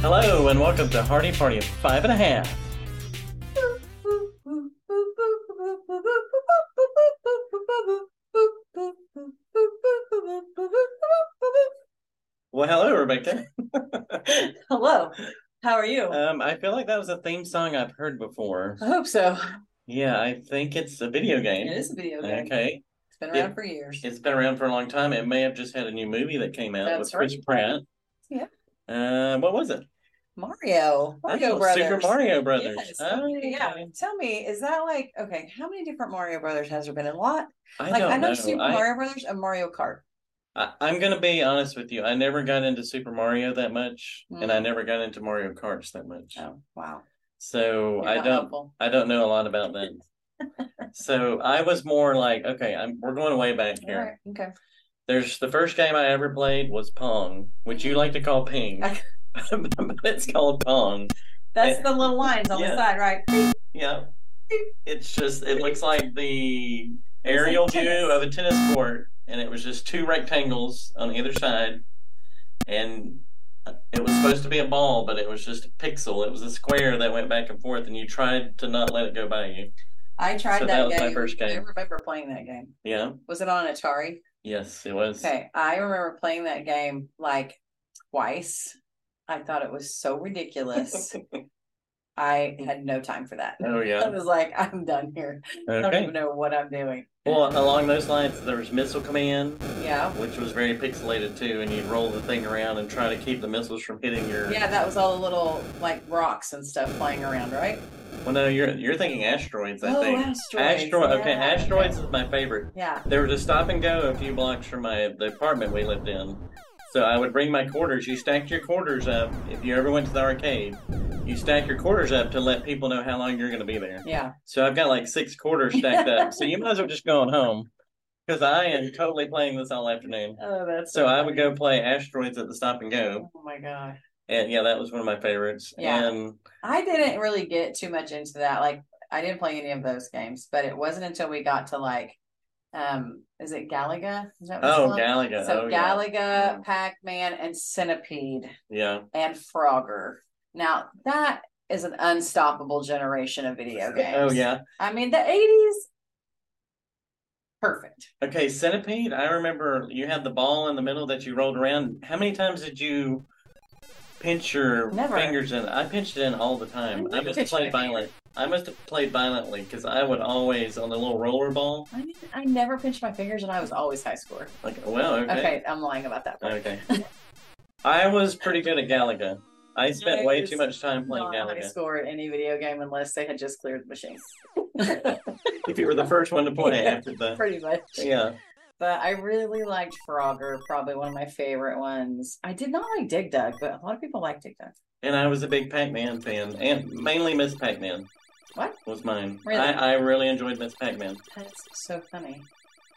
Hello and welcome to Hardy Party of Five and a Half. Well, hello, Rebecca. Hello. How are you? um, I feel like that was a theme song I've heard before. I hope so. Yeah, I think it's a video game. It is a video game. Okay, It's been around Yeah. for years. it's been around for a long time. It may have just had a new movie that came out That's with Chris. Pratt. Yeah. Uh, what was it? Mario. Mario Oh, Brothers. Super Mario Brothers. Yes. Oh, Yeah. okay. Tell me, is that like okay? How many different Mario Brothers has there been? A lot. I like don't I know, know. Super I, Mario Brothers and Mario Kart. I, I'm gonna be honest with you. I never got into Super Mario that much, and I Mm. never got into Mario Karts that much. Oh wow. So You're I don't. helpful. I don't know a lot about that. so I was more like, okay, I'm we're going way back All here. right. Okay. There's the first game I ever played was Pong, which you like to call Ping, but it's called Pong. That's Eh, the little lines on yeah. the side, right? Yeah, it's just it looks like the aerial view of a tennis court, and it was just two rectangles on either side, and it was supposed to be a ball, but it was just a pixel. It was a square that went back and forth, and you tried to not let it go by you. I tried So that, that was game. my first game. I remember playing that game. Yeah. Was it on Atari? Yes, it was. Okay, I remember playing that game like twice. I thought it was so ridiculous. I mm. had no time for that. Oh yeah. I was like, I'm done here. I don't Okay. even know what I'm doing. Well, along those lines, there was Missile Command, Yeah. which was very pixelated too, and you'd roll the thing around and try to keep the missiles from hitting your. Yeah, that was all the little like rocks and stuff flying around, right? Well, no, you're you're thinking asteroids. I oh, think. asteroids. Asteroid. Okay, asteroids okay. is my favorite. Yeah. There was a stop and go a few blocks from my the apartment we lived in. So I would bring my quarters. You stacked your quarters up. If you ever went to the arcade, you stack your quarters up to let people know how long you're going to be there. Yeah. So I've got like six quarters stacked up. So you might as well just go on home because I am totally playing this all afternoon. Oh, that's So I would go play asteroids at the stop and go, Oh my god. and yeah, that was one of my favorites. Yeah. And I didn't really get too much into that. Like I didn't play any of those games, but it wasn't until we got to like um is it Galaga? Is that what oh? Galaga. So oh, yeah. Galaga, Pac-Man, and Centipede Yeah. and Frogger. Now that is an unstoppable generation of video games. Oh yeah. I mean the eighties. Perfect. Okay, Centipede. I remember you had the ball in the middle that you rolled around. How many times did you pinch your Never. fingers in? I pinched it in all the time. I I must have played violent. I must have played violently because I would always on the little roller ball. I didn't, I never pinched my fingers and I was always high score. Like, well, okay, Okay, I'm lying about that. part. okay. I was pretty good at Galaga. I spent I way too much time playing Not high Galaga. score at any video game unless they had just cleared the machine. If you were the first one to play Yeah. after the, Pretty much. yeah. But I really liked Frogger, probably one of my favorite ones. I did not like Dig Dug, but a lot of people like Dig Dug. And I was a big Pac-Man fan, and mainly Miss Pac-Man. What? was mine? Really? I, I really enjoyed Miss Pac-Man. That's so funny.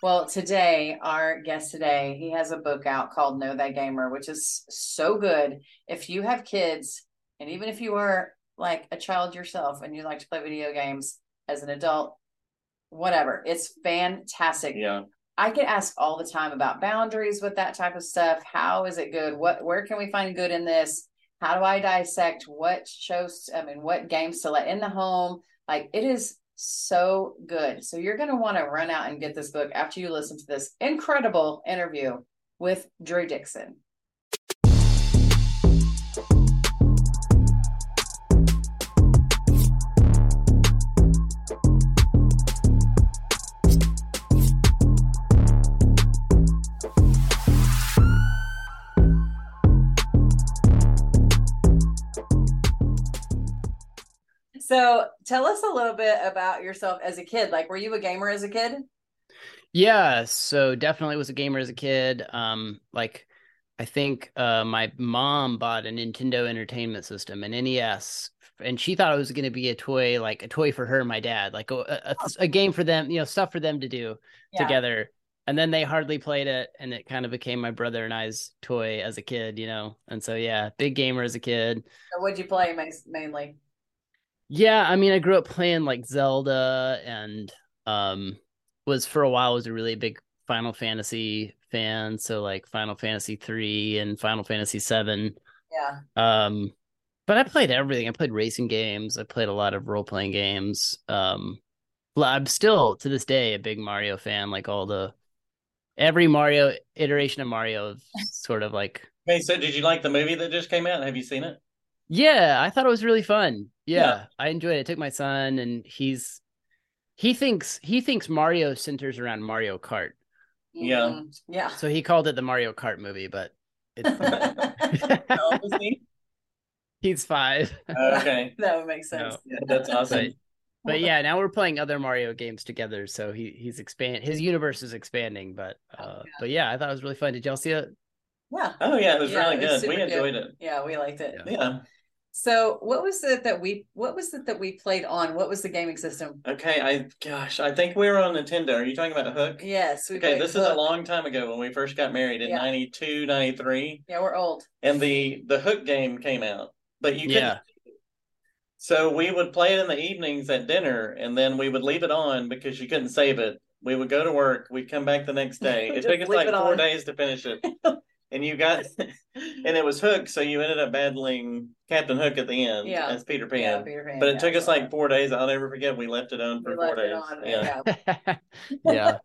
Well, today, our guest today, he has a book out called Know Thy Gamer, which is so good. If you have kids, and even if you are like a child yourself and you like to play video games as an adult, whatever, it's fantastic. Yeah. I get asked all the time about boundaries with that type of stuff. How is it good? What where can we find good in this? How do I dissect what shows I mean what games to let in the home? Like it is so good. So you're going to want to run out and get this book after you listen to this incredible interview with Drew Dixon. So tell us a little bit about yourself as a kid. Like, were you a gamer as a kid? Yeah, so definitely was a gamer as a kid. Um, like I think uh my mom bought a Nintendo Entertainment System, an NES, and she thought it was going to be a toy, like a toy for her and my dad, like a, a, a game for them, you know, stuff for them to do Yeah. together. And then they hardly played it, and it kind of became my brother and I's toy as a kid, you know. And so yeah, big gamer as a kid. Or what'd you play mainly? Yeah, I mean, I grew up playing like Zelda and um was for a while was a really big Final Fantasy fan, so like Final Fantasy 3 and Final Fantasy 7. Yeah. Um but I played everything. I played racing games. I played a lot of role playing games. Um, I'm still to this day a big Mario fan. Like all the every Mario iteration of Mario, sort of like. Hey, so did you like the movie that just came out? Have you seen it? Yeah, I thought it was really fun. Yeah, yeah. I enjoyed it. I took my son, and he's he thinks he thinks Mario centers around Mario Kart. Yeah. Yeah. So he called it the Mario Kart movie, but it's How he? he's five. Okay, That would make sense. No. yeah, that's awesome. but yeah, now we're playing other Mario games together, so he he's expand his universe is expanding. But uh, yeah. but yeah, I thought it was really fun. Did y'all see it? Yeah. Oh yeah, it was Yeah, really it was good. We super good. enjoyed it. Yeah, we liked it. Yeah. Yeah. So what was it that we what was it that we played on? What was the gaming system? Okay. I gosh, I think we were on Nintendo. Are you talking about a Hook? Yes, we Okay, played this is a long time ago when we first got married in Yeah. 92, 93. Yeah, we're old. and the the Hook game came out, but you couldn't. Yeah. So we would play it in the evenings at dinner, and then we would leave it on because you couldn't save it. We would go to work. We'd come back the next day. It took us like four on. days to finish it, and you got, and it was Hook. So you ended up battling Captain Hook at the end Yeah. as Peter Pan. Yeah, Peter Pan. But it yeah, took us so like four days. I'll never forget. We left it on for we four left it days. on. Yeah, Yeah. yeah, Couldn't-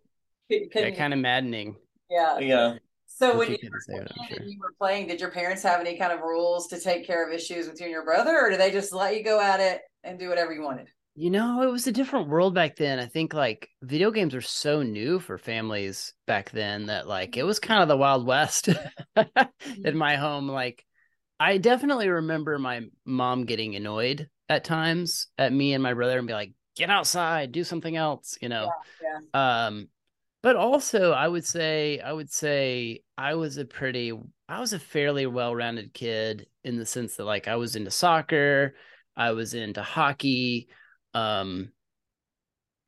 yeah, couldn't- kind of maddening. yeah. yeah. So If when you you were say playing, sure. and you were playing, did your parents have any kind of rules to take care of issues with you and your brother, or did they just let you go at it and do whatever you wanted? You know, it was a different world back then. I think like video games were so new for families back then that like it was kind of the Wild West in my home. Like, I definitely remember my mom getting annoyed at times at me and my brother and be like, "Get outside, do something else," you know. Yeah, Um, but also, I would say, I would say, I was a pretty, I was a fairly well-rounded kid in the sense that like I was into soccer, I was into hockey, um,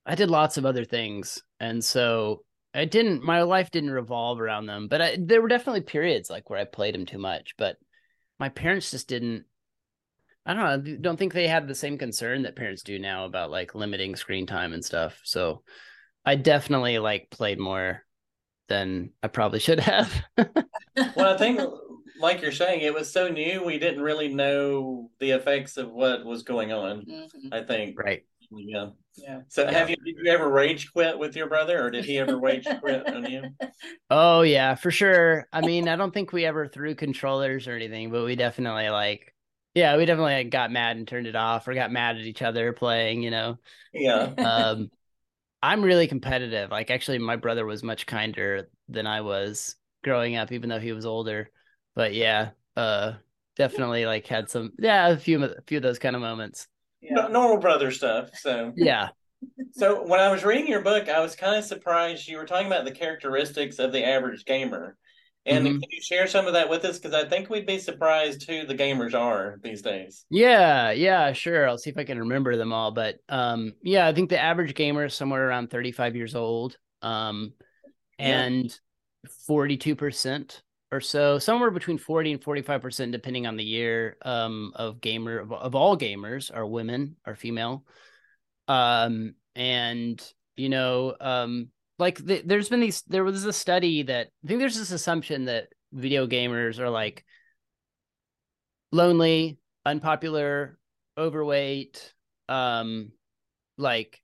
I did lots of other things, and so I didn't. My life didn't revolve around them, but I, there were definitely periods like where I played them too much. But my parents just didn't. I don't know. Don't think they had the same concern that parents do now about like limiting screen time and stuff. So I definitely like played more than I probably should have. Well, I think, like you're saying, it was so new. We didn't really know the effects of what was going on. Mhm. I think. right. Yeah. Yeah. So Yeah. have you did you ever rage quit with your brother or did he ever rage quit on you? Oh yeah, for sure. I mean, I don't think we ever threw controllers or anything, but we definitely like yeah, we definitely like, got mad and turned it off or got mad at each other playing, you know. Yeah. Um I'm really competitive. Like actually my brother was much kinder than I was growing up even though he was older. But yeah, uh definitely like had some yeah, a few a few of those kind of moments. Yeah. Normal brother stuff. So Yeah. so when I was reading your book, I was kind of surprised you were talking about the characteristics of the average gamer. And Mhm. can you share some of that with us? Because I think we'd be surprised who the gamers are these days. Yeah, yeah, sure. I'll see if I can remember them all. But um, yeah, I think the average gamer is somewhere around 35 years old. Um, Yeah. and 42% or so, somewhere between 40 and 45%, depending on the year, um, of gamer of, of all gamers are women, are female. Um, and you know, um, like th- there's been these, there was a study that I think there's this assumption that video gamers are like lonely, unpopular, overweight, um, like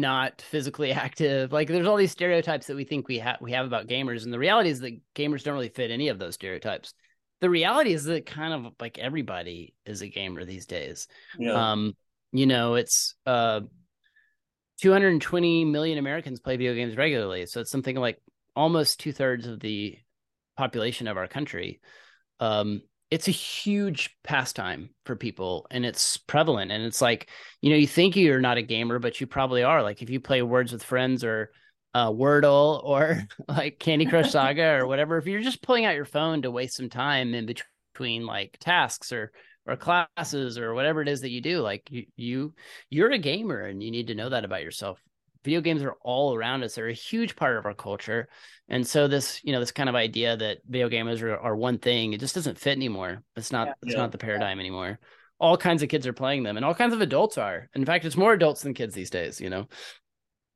not physically active. Like there's all these stereotypes that we think we have we have about gamers, and the reality is that gamers don't really fit any of those stereotypes. The reality is that kind of like everybody is a gamer these days. Yeah. Um, you know, it's uh 220 million Americans play video games regularly. So it's something like almost two thirds of the population of our country. Um, it's a huge pastime for people and it's prevalent. And it's like, you know, you think you're not a gamer, but you probably are. Like if you play Words with Friends or uh, Wordle or like Candy Crush Saga or whatever, if you're just pulling out your phone to waste some time in between like tasks or or classes or whatever it is that you do like you, you you're a gamer and you need to know that about yourself video games are all around us they're a huge part of our culture and so this you know this kind of idea that video gamers are, are one thing it just doesn't fit anymore it's not Yeah. it's Yeah. not the paradigm anymore all kinds of kids are playing them and all kinds of adults are in fact it's more adults than kids these days you know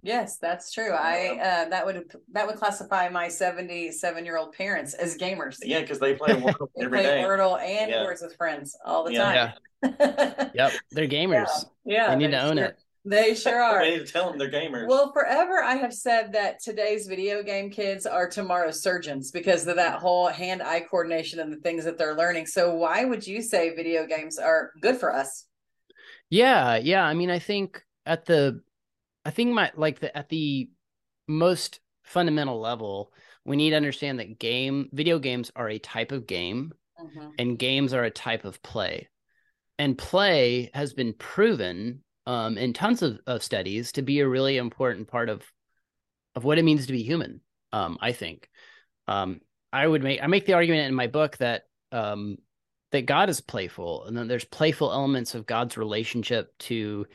Yes, that's true. I uh, that would that would classify my seventy-seven year old parents as gamers. Yeah, because they play Wordle They every play day. Wordle and Yeah. Words with Friends all the Yeah. Yeah. Yep. They're gamers. yeah, They need to own sure- it. They sure are. We need to tell them they're gamers. Well, forever I have said that today's video game kids are tomorrow's surgeons because of that whole hand-eye coordination and the things that they're learning. So why would you say video games are good for us? Yeah, yeah. I mean, I think at the, I think my like the at the most fundamental level, we need to understand that game video games are a type of game, Mhm. and games are a type of play, and play has been proven um, in tons of, of studies to be a really important part of of what it means to be human. Um, I think. Um, I would make I make the argument in my book that um, that God is playful, and then there's playful elements of God's relationship to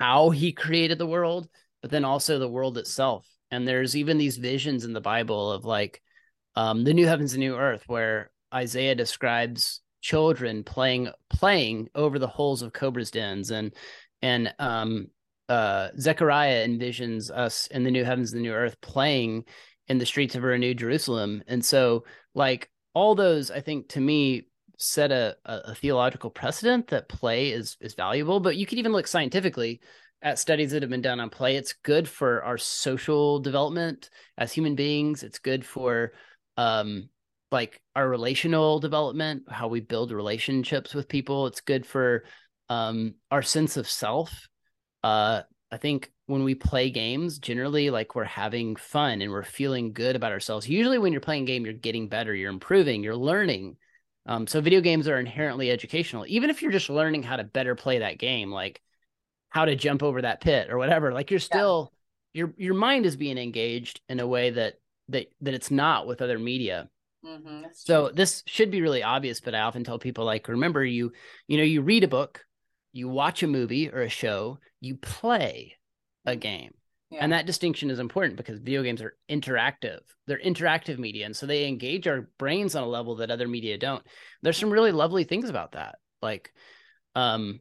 how He created the world, but then also the world itself. And there's even these visions in the Bible of like um, the new heavens and new earth, where Isaiah describes children playing playing over the holes of cobras' dens, and and um, uh, Zechariah envisions us in the new heavens and the new earth playing in the streets of a renewed Jerusalem. And so, like all those, I think to me set a, a, a theological precedent that play is is valuable. But you could even look scientifically at studies that have been done on play. It's good for our social development as human beings. It's good for um like our relational development, how we build relationships with people. It's good for um our sense of self. Uh I think when we play games, generally like we're having fun and we're feeling good about ourselves. Usually when you're playing a game, you're getting better, you're improving, you're learning. Um, so video games are inherently educational. Even if you're just learning how to better play that game, like how to jump over that pit or whatever, like you're still your your mind is being engaged in a way that that that it's not with other media. Mhm, So true. this should be really obvious, but I often tell people like, remember you, you know, you read a book, you watch a movie or a show, you play a game. Yeah. And that distinction is important because video games are interactive. They're interactive media. And so they engage our brains on a level that other media don't. There's some really lovely things about that. Like um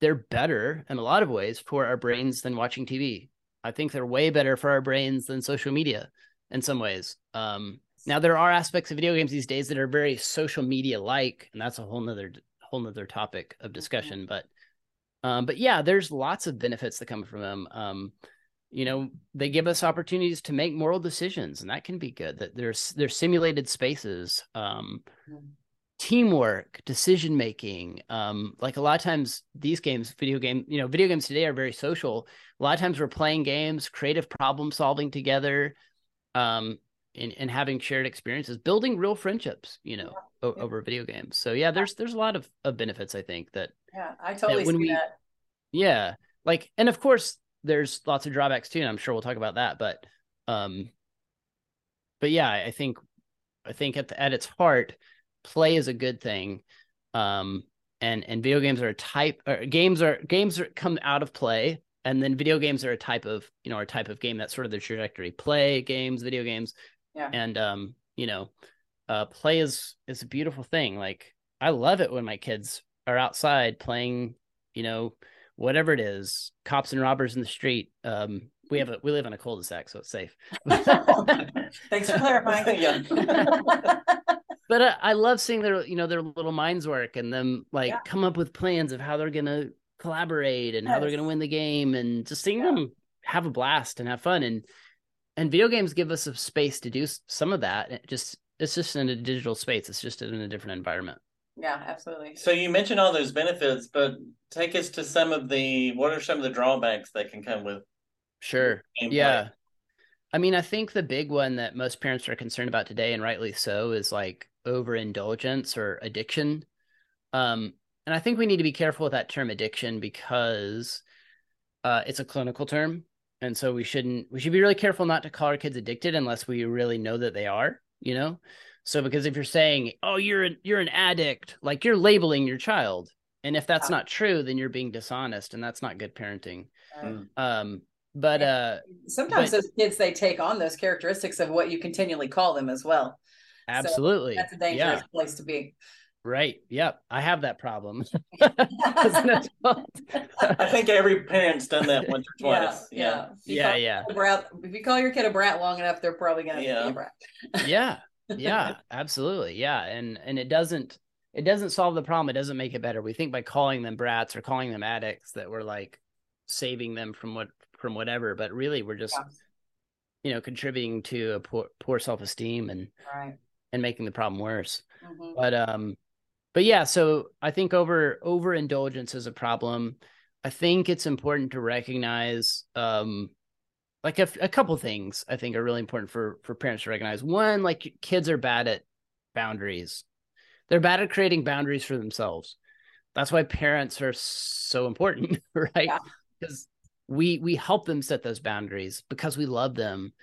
they're better in a lot of ways for our brains than watching TV. I think they're way better for our brains than social media in some ways. Um now there are aspects of video games these days that are very social media like, and that's a whole nother whole nother topic of discussion. But um, but yeah, there's lots of benefits that come from them. Um, you know, they give us opportunities to make moral decisions, and that can be good. That there's there's simulated spaces, um, teamwork, decision making. Um, like a lot of times, these games, video game, you know, video games today are very social. A lot of times, we're playing games, creative problem solving together. Um, and, and having shared experiences, building real friendships, you know, o- Yeah. over video games. So yeah, there's there's a lot of, of benefits I think that Yeah, I totally when see we- that. yeah, like and of course there's lots of drawbacks too, and I'm sure we'll talk about that. But um, but yeah, I think I think at the, at its heart, play is a good thing. Um, and and video games are a type or games are games are come out of play, and then video games are a type of you know a type of game that's sort of the trajectory. Play games, video games, Yeah. and um, you know, uh, play is is a beautiful thing. Like I love it when my kids are outside playing, you know, whatever it is, cops and robbers in the street. Um, we have a we live in a cul-de-sac, so it's safe. Thanks for clarifying. But I, I love seeing their you know their little minds work and them like Yeah. come up with plans of how they're gonna collaborate and how they're gonna win the game and just seeing Yeah. them have a blast and have fun and and video games give us a space to do some of that. It just it's just in a digital space. It's just in a different environment. yeah, absolutely. So you mentioned all those benefits, but take us to some of the what are some of the drawbacks that can come with Sure. gameplay? Yeah. I mean, I think the big one that most parents are concerned about today, and rightly so, is like overindulgence or addiction. Um, and I think we need to be careful with that term addiction because uh, it's a clinical term. And so we shouldn't, we should be really careful not to call our kids addicted unless we really know that they are, you know? So because if you're saying, oh, you're an, you're an addict, like you're labeling your child. And if that's not true, then you're being dishonest and that's not good parenting. Mm. Um, but uh, Sometimes But- those kids they take on those characteristics of what you continually call them as well. Absolutely. That's a dangerous Yeah. place to be. Right. Yep. I have that problem. As an adult. I think every parent's done that once or Yeah, twice. Yeah. If you Yeah, call yeah. brat- if you call your kid a brat long enough, they're probably gonna be a brat. yeah. Yeah. Absolutely. Yeah. And and it doesn't it doesn't solve the problem. It doesn't make it better. We think by calling them brats or calling them addicts that we're like saving them from what from whatever, but really we're just Yeah. you know contributing to a poor poor self esteem and Right. and making the problem worse. Mhm. but um but yeah so i think over overindulgence is a problem. I think it's important to recognize um like a couple things i think are really important for for parents to recognize. One like kids are bad at boundaries. They're bad at creating boundaries for themselves. That's why parents are so important right? Yeah. because we we help them set those boundaries because we love them.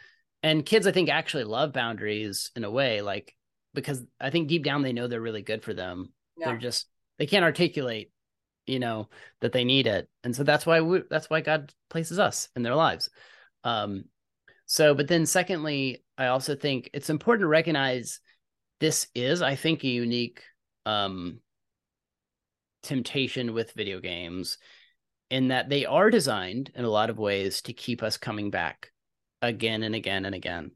And kids i think actually love boundaries in a way like because i think deep down they know they're really good for them Yeah. they're just they can't articulate you know that they need it. And so that's why we that's why god places us in their lives. Um so but then secondly i also think it's important to recognize this is i think a unique um temptation with video games in that they are designed in a lot of ways to keep us coming back again and again and again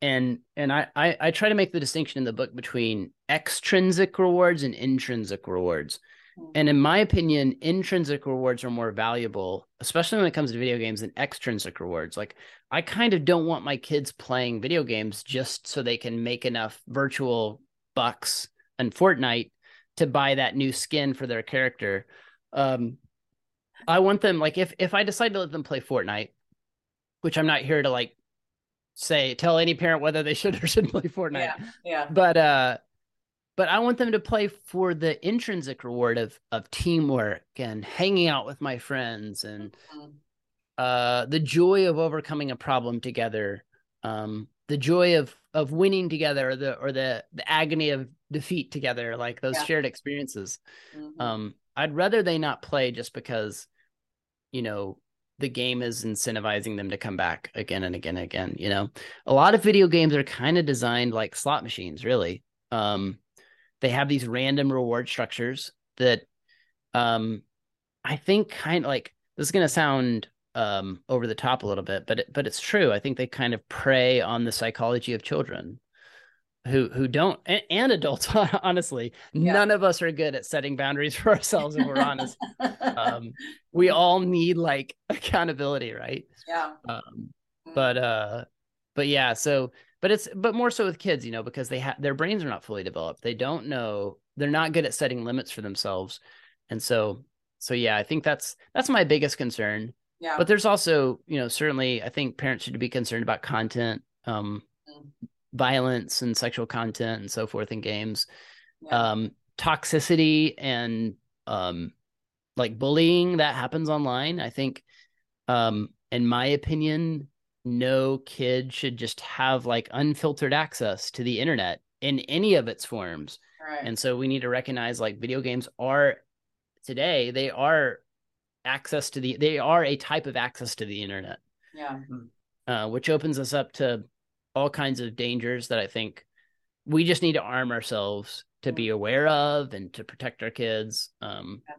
and and I, I i try to make the distinction in the book between extrinsic rewards and intrinsic rewards. Mhm. and in my opinion intrinsic rewards are more valuable especially when it comes to video games than extrinsic rewards. Like i kind of don't want my kids playing video games just so they can make enough virtual bucks and fortnite to buy that new skin for their character. Um i want them like if if i decide to let them play fortnite which i'm not here to like say tell any parent whether they should or shouldn't play fortnite Yeah. Yeah. but uh but i want them to play for the intrinsic reward of of teamwork and hanging out with my friends and Mhm. uh the joy of overcoming a problem together um the joy of of winning together or the or the the agony of defeat together like those Yeah. shared experiences Mhm. um i'd rather they not play just because you know the game is incentivizing them to come back again and again and again you know? A lot of video games are kind of designed like slot machines really. Um they have these random reward structures that um i think kind of like this is going to sound um over the top a little bit but it, but it's true. I think they kind of prey on the psychology of children who who don't and, and adults honestly Yeah. none of us are good at setting boundaries for ourselves if we're honest um we all need like accountability right yeah. um Mhm. but uh but yeah so but it's but more so with kids you know because they have their brains are not fully developed they don't know they're not good at setting limits for themselves and so so yeah i think that's that's my biggest concern yeah. but there's also you know certainly i think parents should be concerned about content um Mm. Violence and sexual content and so forth in games yeah. um toxicity and um like bullying that happens online i think um in my opinion no kid should just have like unfiltered access to the internet in any of its forms right. and so we need to recognize like video games are today they are access to the they are a type of access to the internet yeah. uh, which opens us up to all kinds of dangers that I think we just need to arm ourselves to be aware of and to protect our kids. Um, Yeah.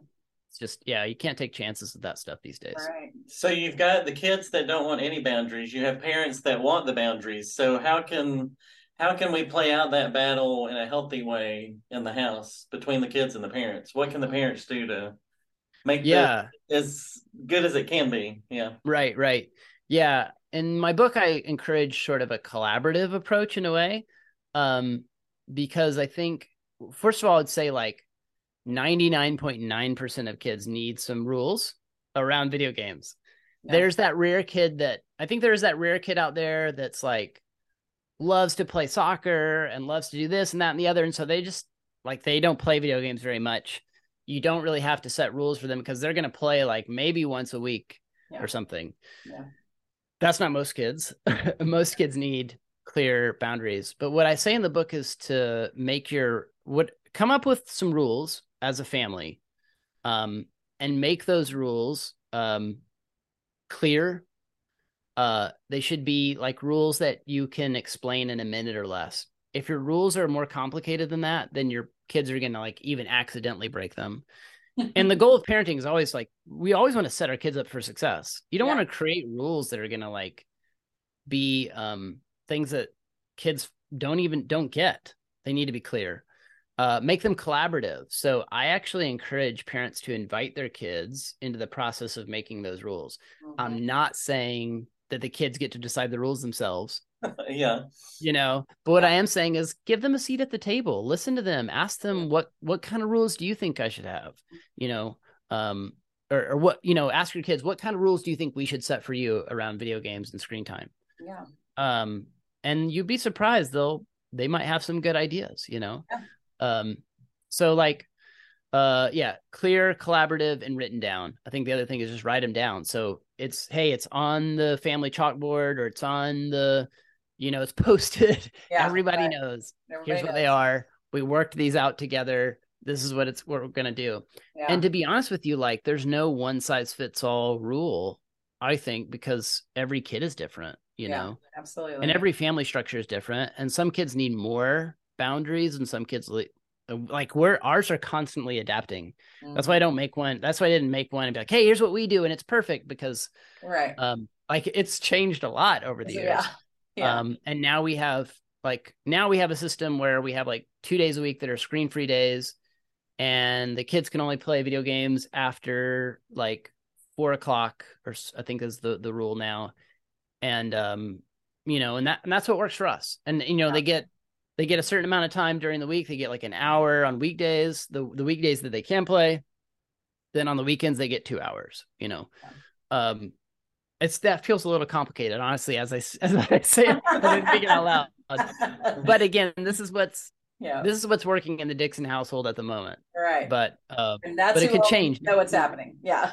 it's just yeah, you can't take chances with that stuff these days. Right. So you've got the kids that don't want any boundaries. You have parents that want the boundaries. So how can how can we play out that battle in a healthy way in the house between the kids and the parents? What can the parents do to make Yeah, this as good as it can be? Yeah. right, right. Yeah, in my book, I encourage sort of a collaborative approach in a way, um, because I think first of all, I'd say like ninety nine point nine percent of kids need some rules around video games. Yeah. there's that rare kid that I think there's that rare kid out there that's like loves to play soccer and loves to do this and that and the other. And so they just like they don't play video games very much. You don't really have to set rules for them because they're gonna play like maybe once a week Yeah. or something. Yeah. That's not most kids. most kids need clear boundaries. But what I say in the book is to make your what come up with some rules as a family um and make those rules um clear uh they should be like rules that you can explain in a minute or less if your rules are more complicated than that then your kids are gonna like even accidentally break them. And the goal of parenting is always like we always want to set our kids up for success. You don't Yeah. want to create rules that are gonna like be um things that kids don't even don't get. They need to be clear. Uh, make them collaborative. So I actually encourage parents to invite their kids into the process of making those rules. Mhm. I'm not saying that the kids get to decide the rules themselves, yeah. you know, but what I am saying is give them a seat at the table, listen to them, ask them what what kind of rules do you think I should have, you know, um, or, or what you know, ask your kids what kind of rules do you think we should set for you around video games and screen time, yeah. um, and you'd be surprised they'll they might have some good ideas, you know, Yeah. um, so like uh yeah clear collaborative and written down. I think the other thing is just write them down. So it's hey it's on the family chalkboard or it's on the you know it's posted. Yeah, everybody right. knows. Everybody here's what they are. We worked these out together. This is what it's what we're gonna do. Yeah. and to be honest with you like there's no one size fits all rule i think because every kid is different you Yeah, know? Absolutely. and every family structure is different and some kids need more boundaries and some kids like we're ours are constantly adapting that's why i don't make one that's why i didn't make one and be like hey here's what we do and it's perfect because right. um like it's changed a lot over the years yeah. Yeah. um and now we have like now we have a system where we have like two days a week that are screen free days and the kids can only play video games after like four o'clock or i think is the the rule now and um you know and that and that's what works for us and you know Yeah. they get they get a certain amount of time during the week they get like an hour on weekdays the the weekdays that they can play then on the weekends they get two hours you know um it's that feels a little complicated honestly as i s- as i say it as i speak it out loud but again this is what's yeah. this is what's working in the dixon household at the moment right. but uh and that's but it could change. Know what's happening. Yeah.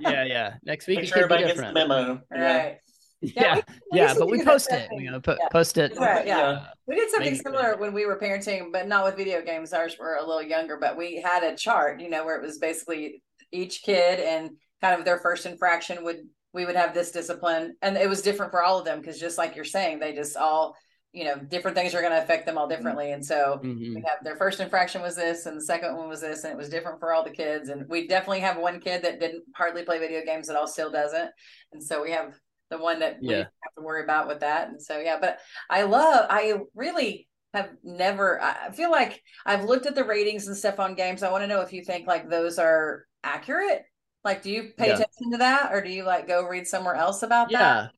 yeah yeah next week Make it sure could be everybody gets different memo. Yeah. Right. yeah we- we yeah used but we do that post same it thing. you know po- Yeah. post it Right, yeah. We did something Maybe- similar when we were parenting, but not with video games. Ours were a little younger, but we had a chart, you know, where it was basically each kid and kind of their first infraction would we would have this discipline, and it was different for all of them because just like you're saying, they just all, you know, different things are going to affect them all differently, and so Mhm. we have their first infraction was this, and the second one was this, and it was different for all the kids. And we definitely have one kid that didn't hardly play video games at all, still doesn't, and so we have the one that we have to worry about with that. And so yeah, but I love, I really have never. I feel like I've looked at the ratings and stuff on games. I want to know if you think like those are accurate. Like, do you pay Yeah. attention to that, or do you like go read somewhere else about that? yeah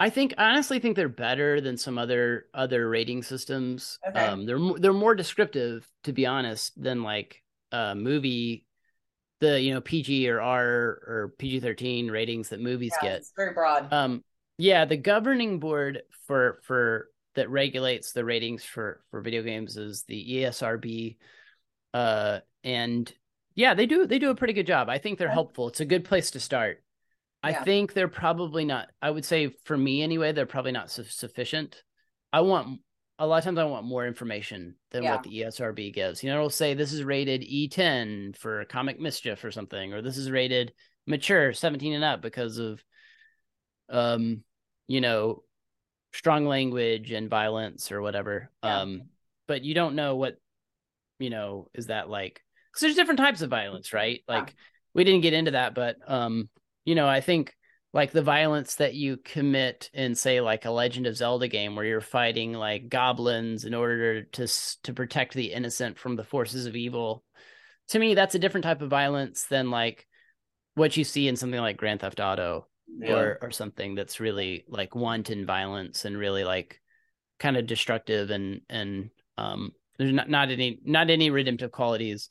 i think i honestly think they're better than some other other rating systems Okay. um they're they're more descriptive to be honest than like a movie the you know pg or r or pg-13 ratings that movies Yeah, get. it's very broad. um yeah the governing board for for that regulates the ratings for for video games is the esrb uh and yeah they do they do a pretty good job. I think they're helpful. It's a good place to start. I Yeah. think they're probably not i would say for me anyway they're probably not su- sufficient. I want a lot of times i want more information than Yeah. what the esrb gives you know it'll say this is rated e10 for comic mischief or something or this is rated mature 17 and up because of um you know strong language and violence or whatever Yeah. um but you don't know what you know is that like because there's different types of violence right Yeah. like we didn't get into that but um you know i think like the violence that you commit in say like a legend of zelda game where you're fighting like goblins in order to to protect the innocent from the forces of evil to me that's a different type of violence than like what you see in something like grand theft auto Yeah. or or something that's really like wanton violence and really like kind of destructive and and um there's not not any not any redemptive qualities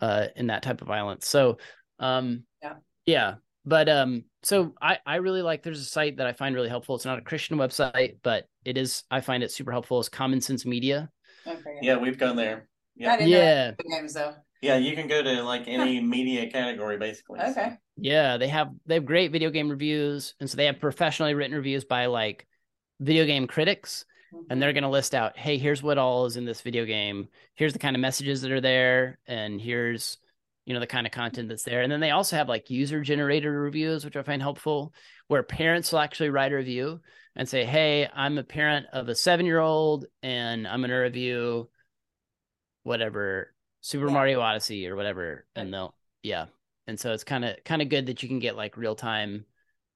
uh in that type of violence so um Yeah. yeah but um so i i really like there's a site that i find really helpful it's not a christian website but it is i find it super helpful it's common sense media Okay. Yeah, we've gone there. Yeah. yeah games though. Yeah, you can go to like any media category basically. so. Okay. Yeah, they have they have great video game reviews, and so they have professionally written reviews by like video game critics, Mhm. and they're going to list out, hey, here's what all is in this video game. Here's the kind of messages that are there, and here's you know the kind of content that's there. And then they also have like user generated reviews, which I find helpful, where parents will actually write a review and say, hey, I'm a parent of a seven year old, and I'm going to review whatever Super Yeah. Mario Odyssey or whatever, and they'll yeah. And so it's kind of kind of good that you can get like real time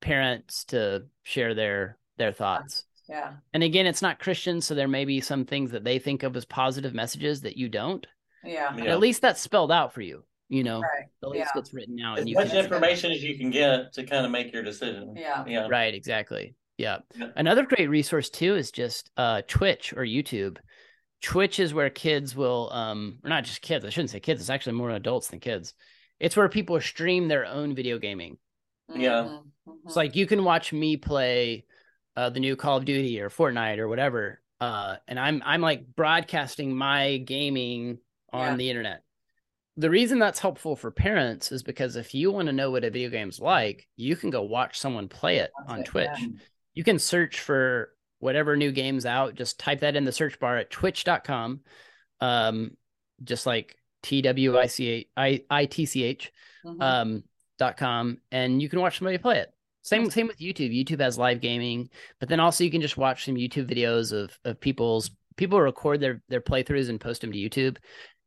parents to share their their thoughts. Yeah. And again, it's not Christian, so there may be some things that they think of as positive messages that you don't. Yeah. Yeah. at least that's spelled out for you. You know, Right. at least Yeah. it's written out, As and you much can information as you can get to kind of make your decision. Yeah. Yeah. Right, exactly. Yeah. Yeah. Another great resource too is just uh Twitch or YouTube. Twitch is where kids will um or not just kids, I shouldn't say kids, it's actually more adults than kids. It's where people stream their own video gaming. Yeah. Mhm. Mhm. It's like you can watch me play uh the new Call of Duty or Fortnite or whatever. Uh and I'm I'm like broadcasting my gaming on Yeah. the internet. The reason that's helpful for parents is because if you want to know what a video game's like, you can go watch someone play it That's on it, Twitch. Yeah. you can search for whatever new game's out just type that in the search bar at twitch.com um just like t-w-i-c-h Mhm. um dot com and you can watch somebody play it. Same same with youtube. Youtube has live gaming but then also you can just watch some youtube videos of of people's people record their their playthroughs and post them to youtube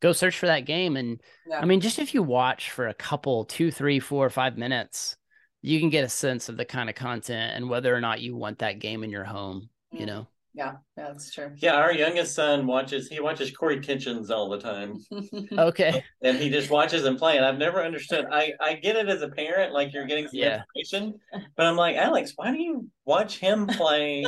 go search for that game and Yeah. i mean just if you watch for a couple two three four five minutes you can get a sense of the kind of content and whether or not you want that game in your home you Mm. know yeah. Yeah. That's true. Yeah, our youngest son watches he watches Corey Kitchens all the time. okay And he just watches him play. And I've never understood. I, I get it as a parent, like you're getting some Yeah. information. But I'm like, Alex, why do you watch him play?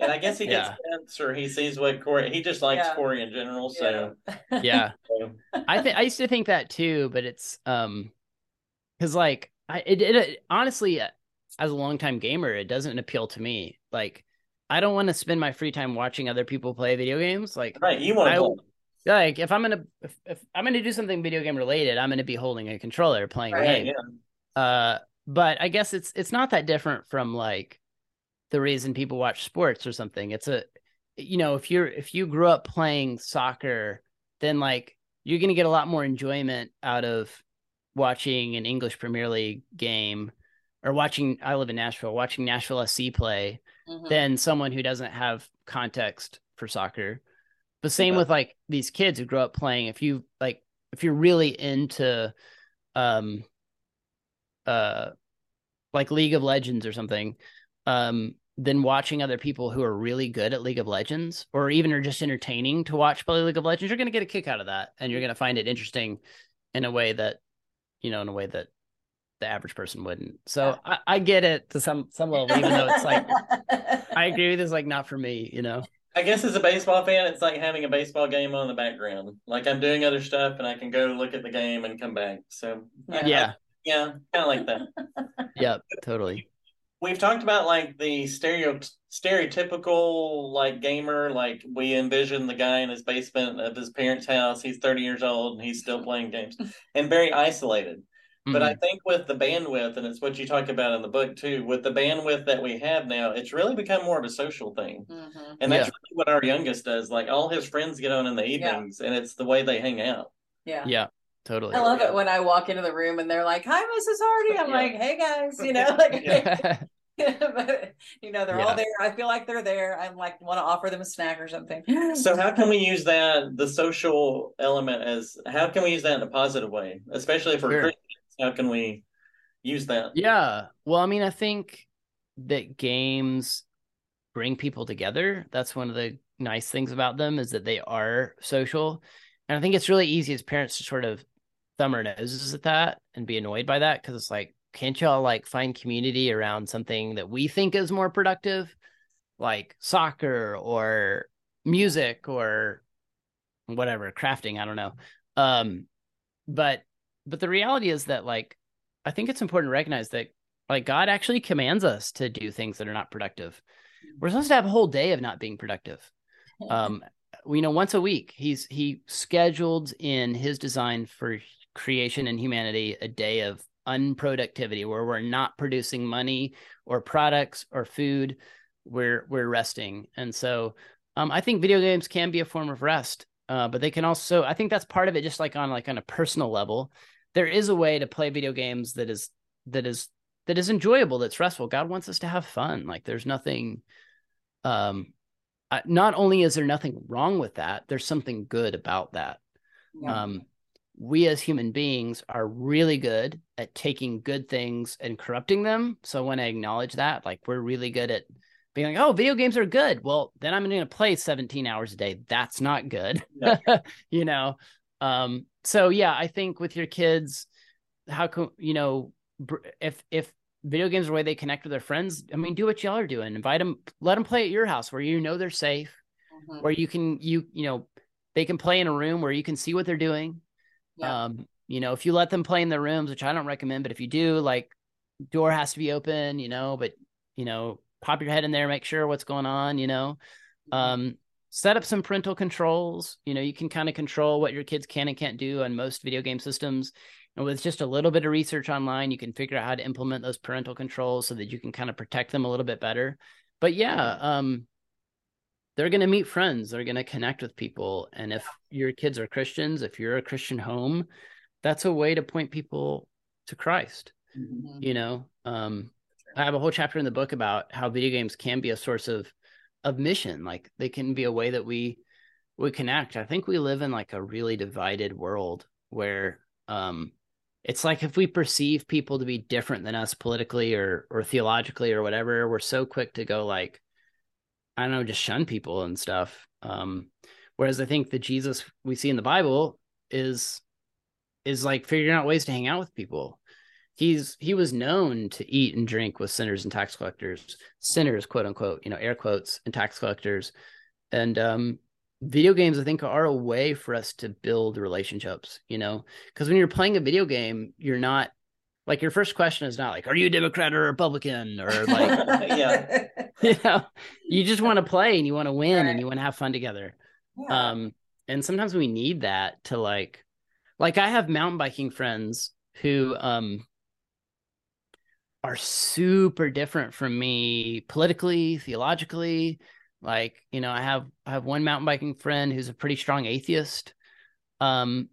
and I guess he gets Yeah. sense or he sees what Corey he just likes Yeah. Corey in general. So yeah so, i think i used to think that too but it's um because like i it, it honestly uh, as a longtime gamer it doesn't appeal to me like i don't want to spend my free time watching other people play video games like right, you want to like if i'm gonna if, if i'm gonna do something video game related i'm gonna be holding a controller playing a game. Yeah. uh but i guess it's it's not that different from like the reason people watch sports or something. It's a you know if you're if you grew up playing soccer then like you're going to get a lot more enjoyment out of watching an english premier league game or watching i live in nashville watching nashville sc play Mhm. than someone who doesn't have context for soccer. The same Yeah. with like these kids who grow up playing. If you like, if you're really into, um, uh, like League of Legends or something, um, then watching other people who are really good at League of Legends or even are just entertaining to watch play League of Legends, you're going to get a kick out of that, and you're going to find it interesting in a way that, you know, in a way that the average person wouldn't. So I, I get it to some some level, even though it's like I agree with this, like not for me, you know. I guess as a baseball fan, it's like having a baseball game on in the background. Like I'm doing other stuff and I can go look at the game and come back. So I- Yeah, yeah, kind of like that. yeah, totally. We've talked about like the stereo stereotypical like gamer, like we envision the guy in his basement of his parents' house. He's 30 years old and he's still playing games and very isolated. But Mhm. I think with the bandwidth, and it's what you talk about in the book too, with the bandwidth that we have now, it's really become more of a social thing. Mhm. And that's Yeah. really what our youngest does. Like all his friends get on in the Yeah. evenings, and it's the way they hang out. Yeah. yeah, totally. I love it when I walk into the room and they're like, "Hi, Mrs. Hardy." I'm Yeah. like, "Hey guys," you know, like, but, you know, they're Yeah. all there. I feel like they're there. I'm like, want to offer them a snack or something. So how can we use that the social element as how can we use that in a positive way, especially for Sure. How can we use that? yeah. Well, I mean, I think that games bring people together. That's one of the nice things about them is that they are social, and I think it's really easy as parents to sort of thumb our noses at that and be annoyed by that because it's like, can't y'all like find community around something that we think is more productive, like soccer or music or whatever crafting? I don't know. Um, but but the reality is that like I think it's important to recognize that like God actually commands us to do things that are not productive. We're supposed to have a whole day of not being productive. Um, we know once a week he's he scheduled in his design for creation and humanity a day of unproductivity where we're not producing money or products or food. We're we're resting, and so um, I think video games can be a form of rest, uh, but they can also. I think that's part of it. Just like on like on a personal level, there is a way to play video games that is that is that is enjoyable. That's restful. God wants us to have fun. Like there's nothing. Um, not only is there nothing wrong with that, there's something good about that. Yeah. Um, we as human beings are really good at taking good things and corrupting them. So when I acknowledge that. Like we're really good at being like, oh, video games are good. Well, then I'm going to play 17 hours a day. That's not good. Yeah. you know? Um, so yeah, I think with your kids, how can, you know, if, if video games are the way they connect with their friends, I mean, do what y'all are doing. Invite them, let them play at your house where you know they're safe, Mhm. where you can, you, you know, they can play in a room where you can see what they're doing. Yeah. Um, you know, if you let them play in their rooms, which I don't recommend, but if you do, like door has to be open, you know, but you know, pop your head in there, make sure what's going on, you know. Mm-hmm. Um, set up some parental controls. You know, you can kind of control what your kids can and can't do on most video game systems. And with just a little bit of research online, you can figure out how to implement those parental controls so that you can kind of protect them a little bit better. But yeah, um, they're going to meet friends, they're going to connect with people. And if your kids are Christians, if you're a Christian home, that's a way to point people to Christ Mhm. you know um i have a whole chapter in the book about how video games can be a source of of mission like they can be a way that we we connect. I think we live in like a really divided world where um it's like if we perceive people to be different than us politically or or theologically or whatever we're so quick to go like i don't know just shun people and stuff. Um whereas i think the jesus we see in the bible is is like figuring out ways to hang out with people he's he was known to eat and drink with sinners and tax collectors sinners quote unquote you know air quotes and tax collectors and um video games i think are a way for us to build relationships you know because when you're playing a video game you're not like your first question is not like are you a democrat or a republican or like Yeah. you know you just want to play and you want to win Right. and you want to have fun together Yeah. um and sometimes we need that to like like i have mountain biking friends who um are super different from me politically theologically. Like you know i have i have one mountain biking friend who's a pretty strong atheist um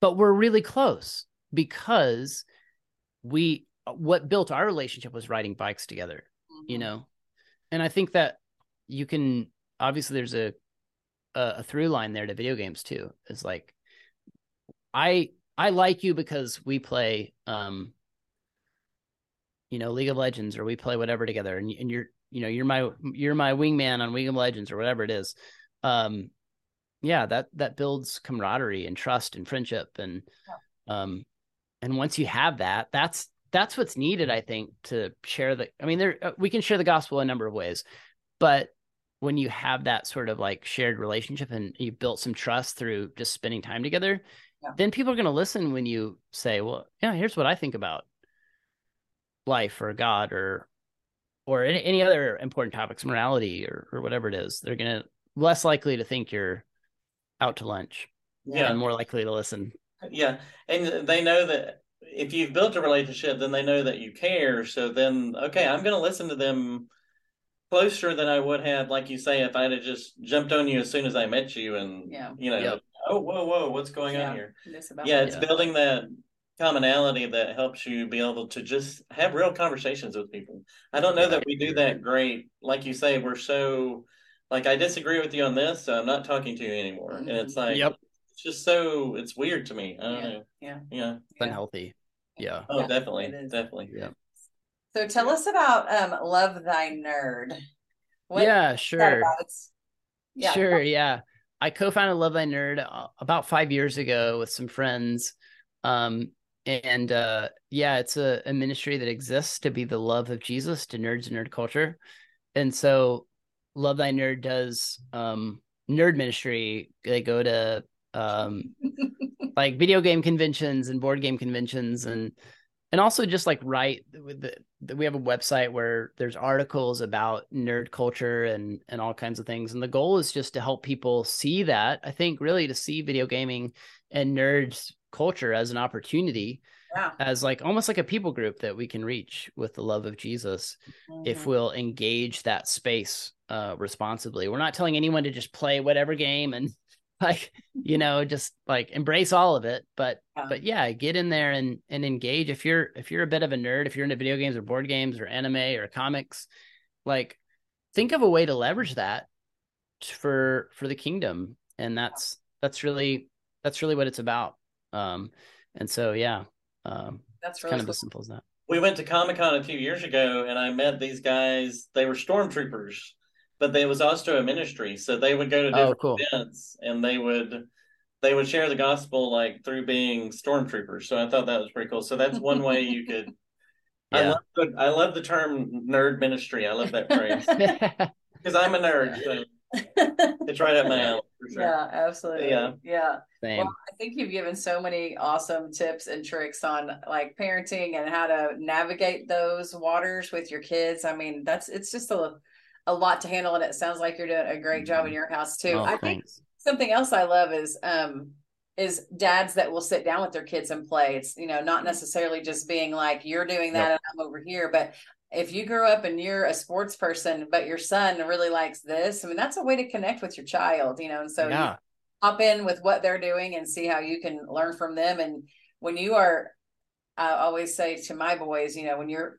but we're really close because we what built our relationship was riding bikes together you Mhm. know? And i think that you can obviously there's a a, a through line there to video games too. Is like i i like you because we play um you know league of legends or we play whatever together and, and you're you know you're my you're my wingman on league of legends or whatever it is um yeah that that builds camaraderie and trust and friendship and um and once you have that that's that's what's needed i think to share the i mean there uh, we can share the gospel a number of ways but when you have that sort of like shared relationship and you built some trust through just spending time together Yeah. then people are going to listen when you say well yeah here's what i think about life or god or or any, any other important topics morality or or whatever it is they're going to less likely to think you're out to lunch Yeah. and more likely to listen Yeah, and they know that if you've built a relationship, then they know that you care. So then, okay, I'm going to listen to them closer than I would have, like you say, if I'd have just jumped on you as soon as I met you, and Yeah. you know, Yep. oh, whoa, whoa, what's going Yeah. on here? This Yeah, it's Yeah. building that commonality that helps you be able to just have real conversations with people. I don't know that we do that great. Like you say, we're so like I disagree with you on this, so I'm not talking to you anymore. And it's like Yep. it's just so it's weird to me. I don't Yeah. know. Yeah. Yeah. It's unhealthy yeah Oh, Yeah, definitely, definitely. yeah So tell us about um Love Thy Nerd. What yeah sure yeah. Sure, yeah. I co-founded Love Thy Nerd uh, about five years ago with some friends. Um, and uh, yeah, it's a, a ministry that exists to be the love of Jesus to nerds and nerd culture. And so Love Thy Nerd does um, nerd ministry. They go to um, like video game conventions and board game conventions and and also just like write with the, the- we have a website where there's articles about nerd culture and and all kinds of things and the goal is just to help people see that i think really to see video gaming and nerds culture as an opportunity Yeah. as like almost like a people group that we can reach with the love of jesus if Mhm. we'll engage that space uh responsibly we're not telling anyone to just play whatever game and like you know just like embrace all of it but Yeah. but yeah get in there and and engage if you're if you're a bit of a nerd if you're into video games or board games or anime or comics like think of a way to leverage that for for the kingdom and that's that's really that's really what it's about Um, and so yeah, um, That's it's really kind of as simple as that. We went to Comic Con a few years ago, and I met these guys. They were stormtroopers, but they was also a ministry, so they would go to Oh, different cool. events, and they would they would share the gospel like through being stormtroopers. So I thought that was pretty cool. So that's one way you could. I Yeah. love the, I love the term nerd ministry. I love that phrase because I'm a nerd. So it's right up my alley for sure. yeah, absolutely. Yeah. yeah. Same. Well, I think you've given so many awesome tips and tricks on like parenting and how to navigate those waters with your kids. I mean, that's it's just a a lot to handle, and it sounds like you're doing a great job in your house too. Oh, I think something else I love is um is dads that will sit down with their kids and play. It's you know not necessarily just being like you're doing that Yep. and I'm over here, but if you grew up and you're a sports person, but your son really likes this, I mean that's a way to connect with your child, you know. And so yeah. hop in with what they're doing and see how you can learn from them. And when you are, I always say to my boys, you know, when you're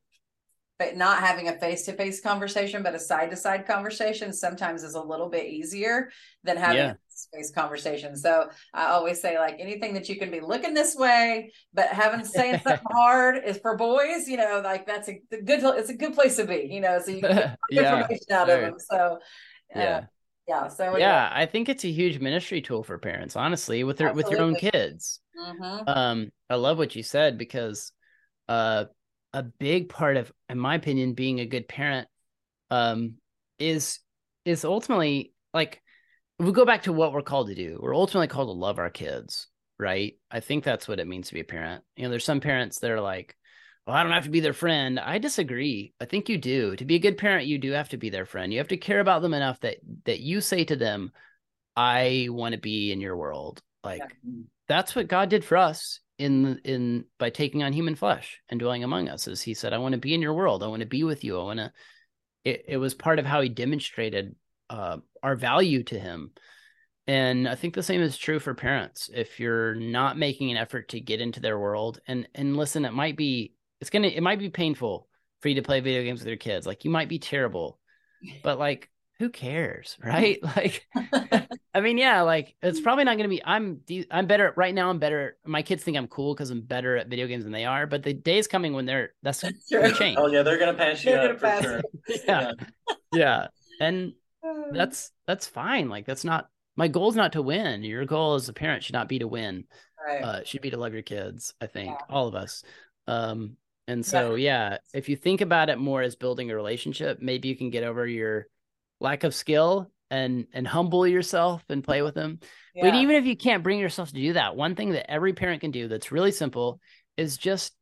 but not having a face-to-face conversation, but a side-to-side conversation sometimes is a little bit easier than having Yeah. A face conversation. So I always say like anything that you can be looking this way, but having saying something hard is for boys, you know, like that's a good, it's a good place to be, you know, so you can get yeah. information out sure. of them. So uh, Yeah. yeah. So Yeah. I think it's a huge ministry tool for parents, honestly, with their with your own Absolutely. kids. Mhm. Um, I love what you said because uh a big part of, in my opinion, being a good parent um is is ultimately like we go back to what we're called to do, we're ultimately called to love our kids, right? I think that's what it means to be a parent. You know, there's some parents that are like, well, I don't have to be their friend. I disagree. I think you do. To be a good parent, you do have to be their friend. You have to care about them enough that that you say to them, I want to be in your world. Like that's what God did for us in in by taking on human flesh and dwelling among us. As He said, I want to be in your world. I want to be with you. I want to. It, it was part of how He demonstrated uh, our value to Him, and I think the same is true for parents. If you're not making an effort to get into their world, and and listen, it might be it's gonna it might be painful for you to play video games with your kids. Like you might be terrible, but like who cares, right? Like I mean, yeah, like it's probably not going to be. I'm I'm better right now. I'm better. My kids think I'm cool because I'm better at video games than they are. But the day is coming when they're that's going to change. Oh yeah, they're gonna pass you They're up gonna pass sure. yeah, yeah, and that's that's fine. Like that's not my goal is not to win. Your goal as a parent should not be to win. right. Uh, should be to love your kids. I think Yeah. all of us. Um, and so yeah, if you think about it more as building a relationship, maybe you can get over your lack of skill and and humble yourself and play with them. But even if you can't bring yourself to do that, one thing that every parent can do that's really simple is just,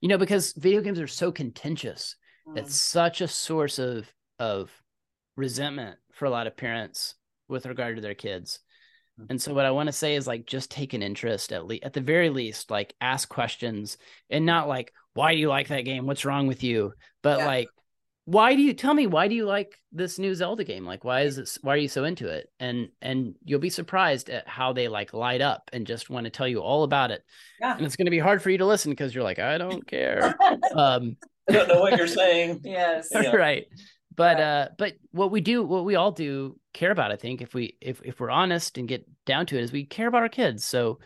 you know, because video games are so contentious, Mm. it's such a source of of resentment for a lot of parents with regard to their kids. Mhm. And so what I want to say is like just take an interest at least at the very least, like ask questions and not like, why do you like that game? What's wrong with you? But Yeah. like why do you tell me why do you like this new Zelda game? Like why is it why are you so into it? And and you'll be surprised at how they like light up and just want to tell you all about it. Yeah. And it's going to be hard for you to listen because you're like, I don't care. um I don't know what you're saying. yes. Yeah. right. But uh but what we do what we all do care about, I think, if we if if we're honest and get down to it, is we care about our kids. So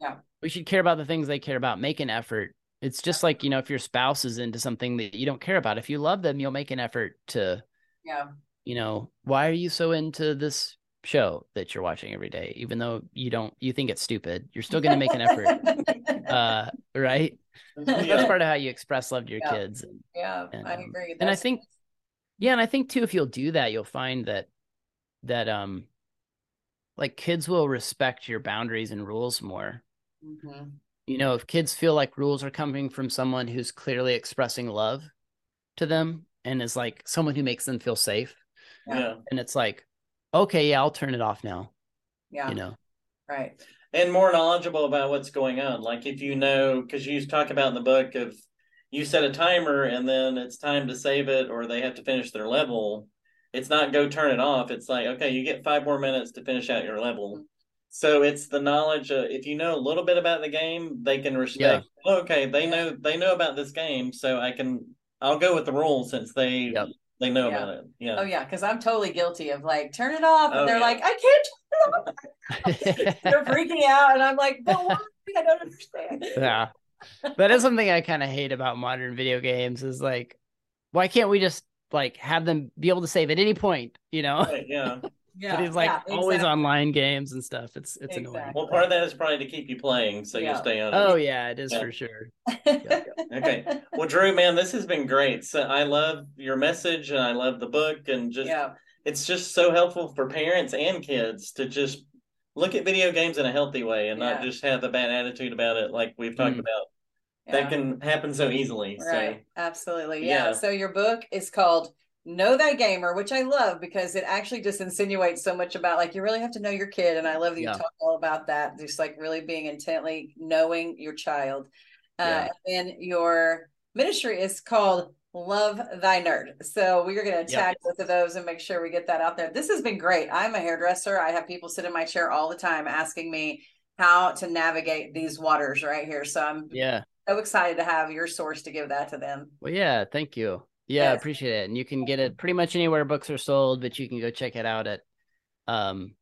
Yeah. we should care about the things they care about, make an effort. It's just like, you know, if your spouse is into something that you don't care about, if you love them, you'll make an effort to, Yeah. you know, why are you so into this show that you're watching every day? Even though you don't you think it's stupid, you're still gonna make an effort. Uh right. That's part of how you express love to your Yeah. kids. yeah, and, I agree. and I think yeah, and I think too, if you'll do that, you'll find that that um like kids will respect your boundaries and rules more. Mhm. You know, if kids feel like rules are coming from someone who's clearly expressing love to them and is like someone who makes them feel safe, yeah. and it's like, okay, yeah, I'll turn it off now. yeah, You know, right. and more knowledgeable about what's going on. Like if you know, because you talk about in the book of you set a timer and then it's time to save it or they have to finish their level. It's not go turn it off. It's like okay, you get five more minutes to finish out your level. So it's the knowledge. Of, if you know a little bit about the game, they can respect. Oh, okay, they know they know about this game, so I can. I'll go with the rules since they Yep. they know Yeah. about it. Yeah. Oh yeah, because I'm totally guilty of like turn it off, and Oh, they're yeah. like, I can't turn it off. they're freaking out, and I'm like, but why? I don't understand. Yeah. That is something I kind of hate about modern video games is like, why can't we just like have them be able to save at any point, you know? Right, yeah. Yeah, but it's like yeah, always exactly. online games and stuff. It's it's annoying. Well, part of that is probably to keep you playing, so Yeah. you stay on. it. Oh yeah, it is Yeah. for sure. Okay. Well, Drew, man, this has been great. So I love your message, and I love the book, and just yeah, it's just so helpful for parents and kids to just look at video games in a healthy way and not just have the bad attitude about it, like we've talked Mm. about. Yeah. That can happen so easily. Right. Absolutely. Yeah. Yeah. So your book is called Know Thy Gamer, which I love because it actually just insinuates so much about like you really have to know your kid. And I love that you Yeah. talk all about that. Just like really being intently knowing your child. Uh and then your ministry is called Love Thy Nerd. So we are going to tag both of those and make sure we get that out there. This has been great. I'm a hairdresser. I have people sit in my chair all the time asking me how to navigate these waters right here. So I'm Yeah. So excited to have your source to give that to them. Well, yeah. Thank you. Yeah, I Yes. appreciate it. And you can get it pretty much anywhere books are sold, but you can go check it out at um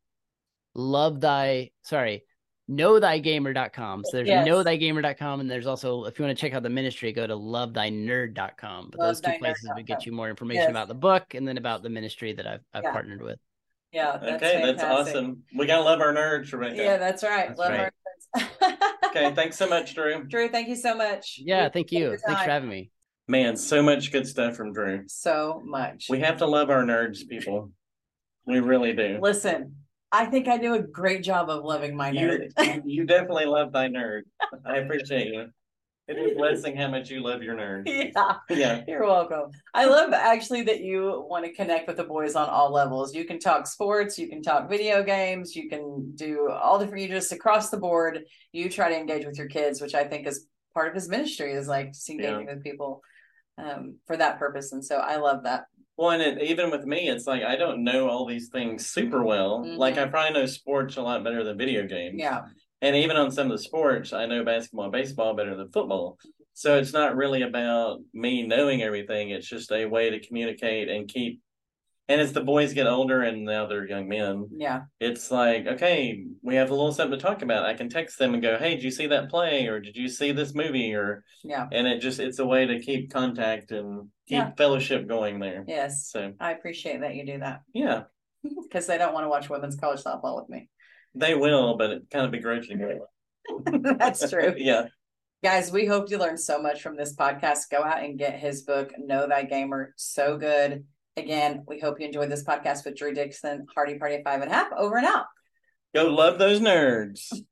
love thy sorry know thy knowthygamer.com so there's Yes. knowthygamer.com and there's also if you want to check out the ministry go to love thy lovethynerd.com but those two places would get you more information Yes. about the book and then about the ministry that i've, I've Yeah. partnered with Yeah, that's okay, that's awesome. We gotta love our nerds, Rebecca. Yeah, that's right. That's Love right. our Okay, thanks so much, Drew. Drew, thank you so much. yeah thank you your thanks for having me Man, so much good stuff from Drew. so much. We have to love our nerds, people. We really do. Listen, I think I do a great job of loving my You, nerd. you definitely love thy nerd. I appreciate you. It is a blessing how much you love your nerd. yeah. Yeah. You're welcome. I love actually that you want to connect with the boys on all levels. You can talk sports, you can talk video games, you can do all different, you just across the board, you try to engage with your kids, which I think is part of his ministry is like just engaging with people um, for that purpose. And so I love that. Well, and it, even with me, it's like I don't know all these things super well. Like I probably know sports a lot better than video games. Yeah. And even on some of the sports, I know basketball and baseball better than football. So it's not really about me knowing everything. It's just a way to communicate and keep. And as the boys get older and now they're young men, Yeah. it's like, okay, we have a little something to talk about. I can text them and go, hey, did you see that play? Or did you see this movie? Or, Yeah. and it just, it's a way to keep contact and keep Yeah. fellowship going there. Yes. So, I appreciate that you do that yeah, because they don't want to watch women's college softball with me. They will, but it kind of begrudgingly. That's true. yeah. Guys, we hope you learned so much from this podcast. Go out and get his book, Know Thy Gamer. So good. Again, we hope you enjoyed this podcast with Drew Dixon, Hardy Party of Five and a Half. Over and out. Go love those nerds.